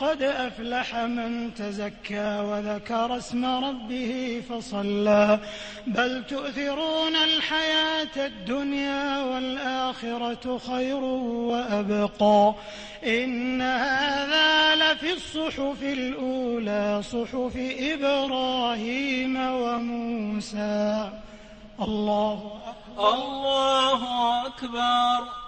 قد أفلح من تزكى وذكر اسم ربه فصلى. بل تؤثرون الحياة الدنيا والآخرة خير وأبقى. إن هذا لفي الصحف الأولى صحف إبراهيم وموسى. الله أكبر. الله أكبر.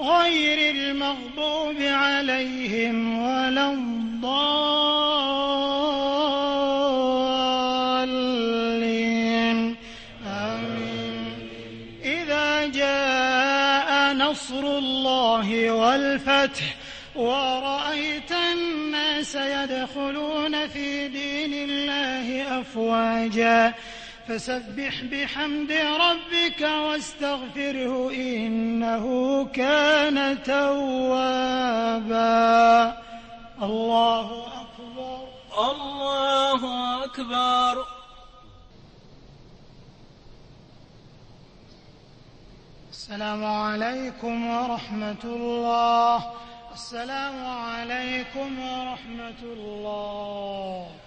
غير المغضوب عليهم ولا الضالين. آمين. إذا جاء نصر الله والفتح ورأيت الناس يدخلون في دين الله أفواجا فسبح بحمد ربك واستغفره إنه كان توابا. الله أكبر. الله أكبر. السلام عليكم ورحمة الله. السلام عليكم ورحمة الله.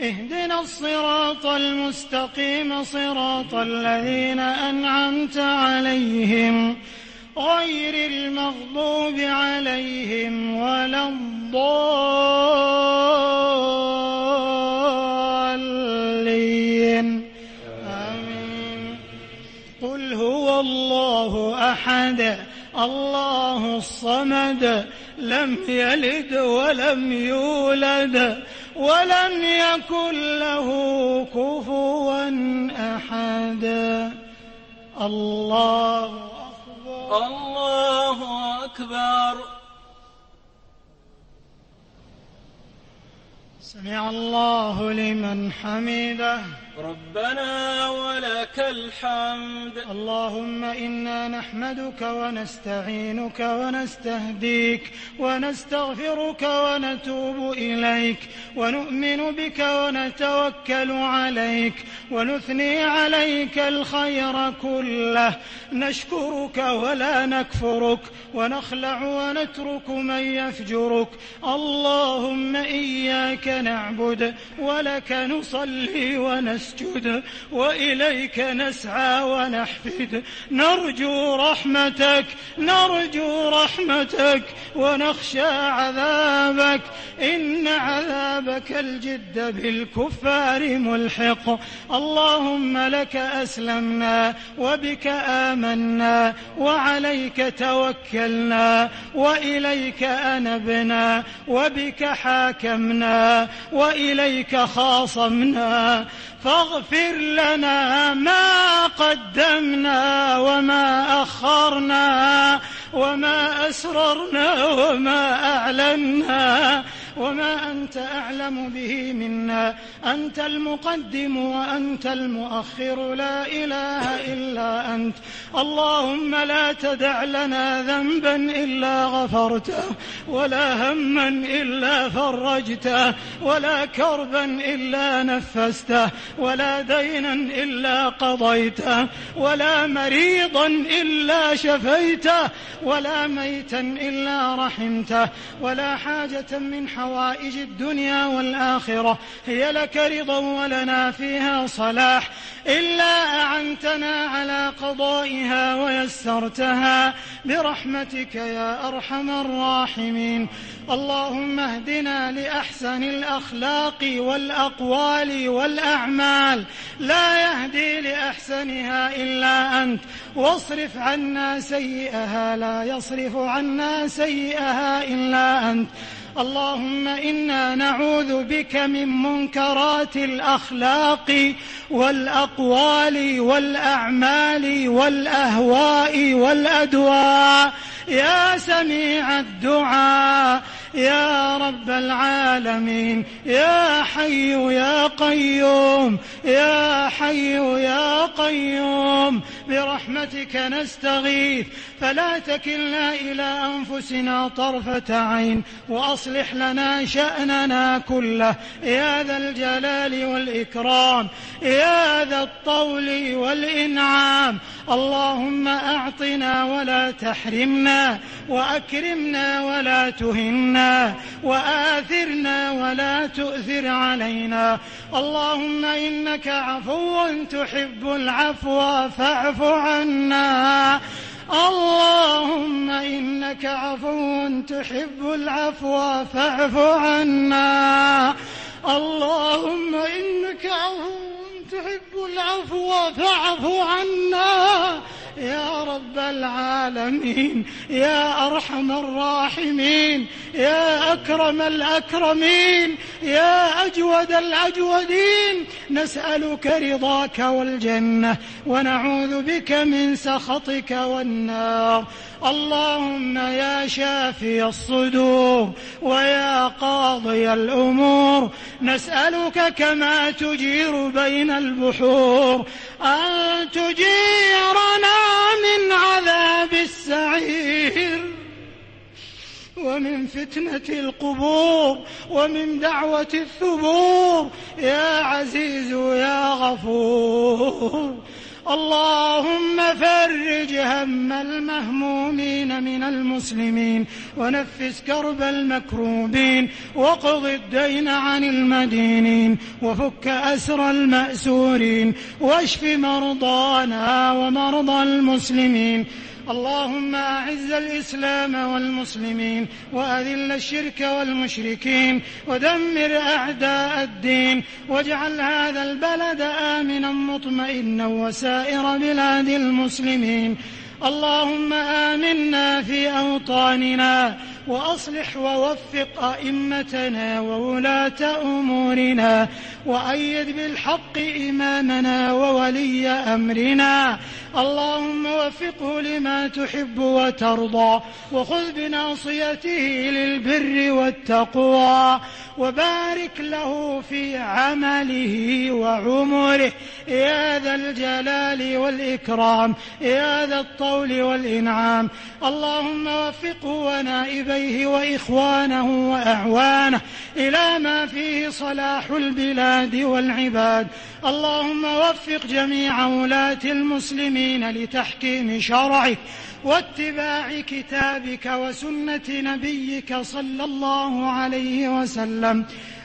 اهدنا الصراط المستقيم صراط الذين أنعمت عليهم غير المغضوب عليهم ولا الضالين. آمين. قل هو الله أحد. الله الصمد. لم يلد ولم يولد. ولم يكن له كفوا أحد. الله أكبر. الله أكبر. سمع الله لمن حمده. ربنا ولك الحمد. اللهم إنا نحمدك ونستعينك ونستهديك ونستغفرك ونتوب إليك ونؤمن بك ونتوكل عليك ونثني عليك الخير كله. نشكرك ولا نكفرك ونخلع ونترك من يفجرك. اللهم إياك نعبد ولك نصلي ونسجد وإليك نسعى ونحفد. نرجو رحمتك نرجو رحمتك ونخشى عذابك. إن عذابك الجد بالكفار ملحق. اللهم لك أسلمنا وبك آمنا وعليك توكلنا وإليك أنبنا وبك حاكمنا وإليك خاصمنا. فاغفر لنا ما قدمنا وما أخرنا وما أسررنا وما أعلنا وما أنت أعلم به منا. أنت المقدم وأنت المؤخر. لا إله إلا أنت. اللهم لا تدع لنا ذنبا إلا غفرته ولا هما إلا فرجته ولا كربا إلا نفسته ولا دينا إلا قضيته ولا مريضا إلا شفيته ولا ميتا إلا رحمته ولا حاجة من حوالي حوائج الدنيا والآخرة. هي لك رضا ولنا فيها صلاح. إلا أعنتنا على قضائها ويسرتها. برحمتك يا أرحم الراحمين. اللهم اهدنا لأحسن الأخلاق والأقوال والأعمال. لا يهدي لأحسنها إلا أنت. واصرف عنا سيئها. لا يصرف عنا سيئها إلا أنت. اللهم إنا نعوذ بك من منكرات الأخلاق والأقوال والأعمال والأهواء والأدواء. يا سميع الدعاء يا رب العالمين يا حي يا قيوم يا حي يا قيوم برحمتك نستغيث. فلا تكلنا إلى أنفسنا طرفة عين وأصلح لنا شأننا كله. يا ذا الجلال والإكرام يا ذا الطول والإنعام. اللهم أعطنا ولا تحرمنا وأكرمنا ولا تهنا وآثرنا ولا تؤثر علينا. اللهم إنك عفو تحب العفو فاعف عنا. اللهم إنك عفو تحب العفو فاعف عنا. اللهم إنك عفو تحب العفو فاعف العالمين يا أرحم الراحمين يا أكرم الأكرمين يا أجود الأجودين. نسألك رضاك والجنة ونعوذ بك من سخطك والنار. اللهم يا شافي الصدور ويا قاضي الأمور نسألك كما تجير بين البحور. أن تجيرنا من عذاب السعير ومن فتنة القبور ومن دعوة الثبور. يا عزيز يا غفور. اللهم فرج هم المهمومين من المسلمين ونفس كرب المكروبين وقض الدين عن المدينين وفك أسر المأسورين واشف مرضانا ومرضى المسلمين اللهم أعز الإسلام والمسلمين وأذل الشرك والمشركين ودمر أعداء الدين واجعل هذا البلد آمنا مطمئنا وسائر بلاد المسلمين اللهم آمنا في أوطاننا وأصلح ووفق أئمتنا وولاة أمورنا وأيد بالحق إمامنا وولي أمرنا. اللهم وفقه لما تحب وترضى وخذ بناصيته للبر والتقوى وبارك له في عمله وعمره. يا ذا الجلال والإكرام يا ذا الطول والإنعام. اللهم وفقه ونائبه عليه وإخوانه وأعوانه إلى ما فيه صلاح البلاد والعباد. اللهم وفق جميع ولاة المسلمين لتحكيم شرعك واتباع كتابك وسنة نبيك صلى الله عليه وسلم.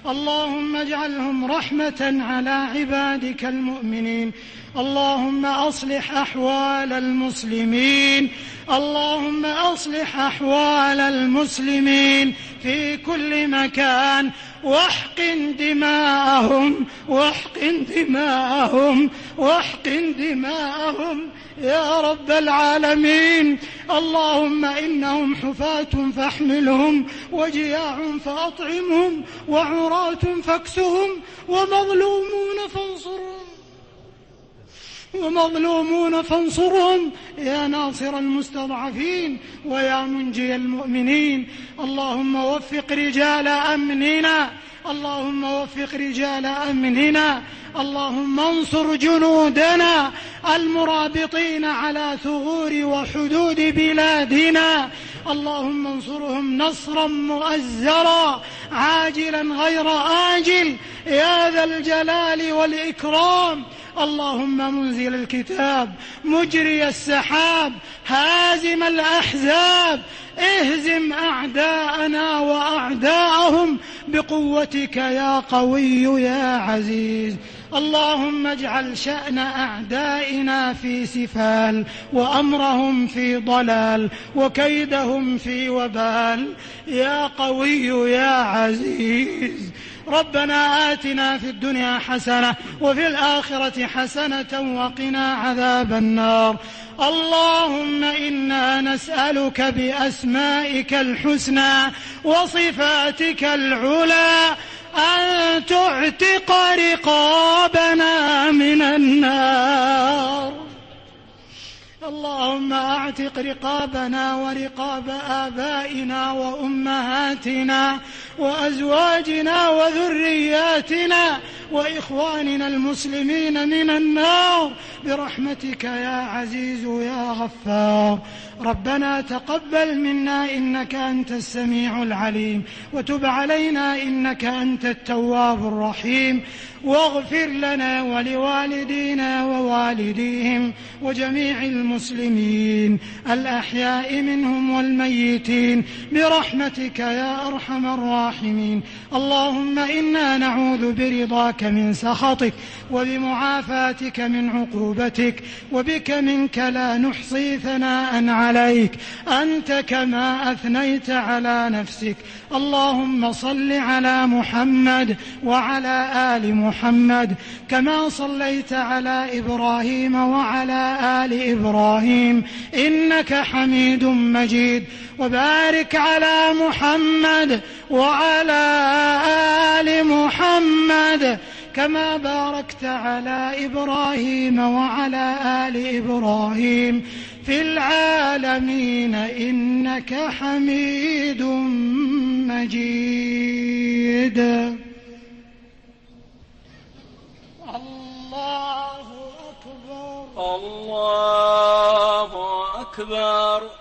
اللهم اجعلهم رحمة على عبادك المؤمنين. اللهم أصلح أحوال المسلمين. اللهم أصلح أحوال المسلمين في كل مكان. واحقن دماءهم. واحقن دماءهم. واحقن دماءهم. يا رب العالمين. اللهم إنهم حفاة فاحملهم وجياع فأطعمهم وعراة فاكسهم ومظلومون فانصرهم. ومظلومون فانصرهم. يا ناصر المستضعفين ويا منجي المؤمنين. اللهم وفق رجال أمننا. اللهم وفق رجال أمننا. اللهم انصر جنودنا المرابطين على ثغور وحدود بلادنا. اللهم انصرهم نصرا مؤزرا عاجلا غير آجل. يا ذا الجلال والإكرام. اللهم منزل الكتاب مجري السحاب هازم الأحزاب اهزم أعداءنا وأعداءهم بقوتك يا قوي يا عزيز. اللهم اجعل شأن أعدائنا في سفال وأمرهم في ضلال وكيدهم في وبال. يا قوي يا عزيز. ربنا آتنا في الدنيا حسنة وفي الآخرة حسنة وقنا عذاب النار. اللهم إنا نسألك بأسمائك الحسنى وصفاتك العلى أن تعتق رقابنا من النار. اللهم أعتق رقابنا ورقاب آبائنا وأمهاتنا وأزواجنا وذرياتنا وإخواننا المسلمين من النار برحمتك يا عزيز يا غفار. ربنا تقبل منا إنك أنت السميع العليم وتب علينا إنك أنت التواب الرحيم. واغفر لنا ولوالدينا ووالديهم وجميع المسلمين الأحياء منهم والميتين برحمتك يا أرحم الراحمين. اللهم إنا نعوذ برضاك من سخطك وبمعافاتك من عقوبتك وبك منك لا نحصي ثناء عليك. أنت كما أثنيت على نفسك. اللهم صل على محمد وعلى آل محمد كما صليت على إبراهيم وعلى آل إبراهيم. إنك حميد مجيد. وبارك على محمد وعلى آل محمد كما باركت على إبراهيم وعلى آل إبراهيم في العالمين إنك حميد مجيد. الله أكبر. الله أكبر.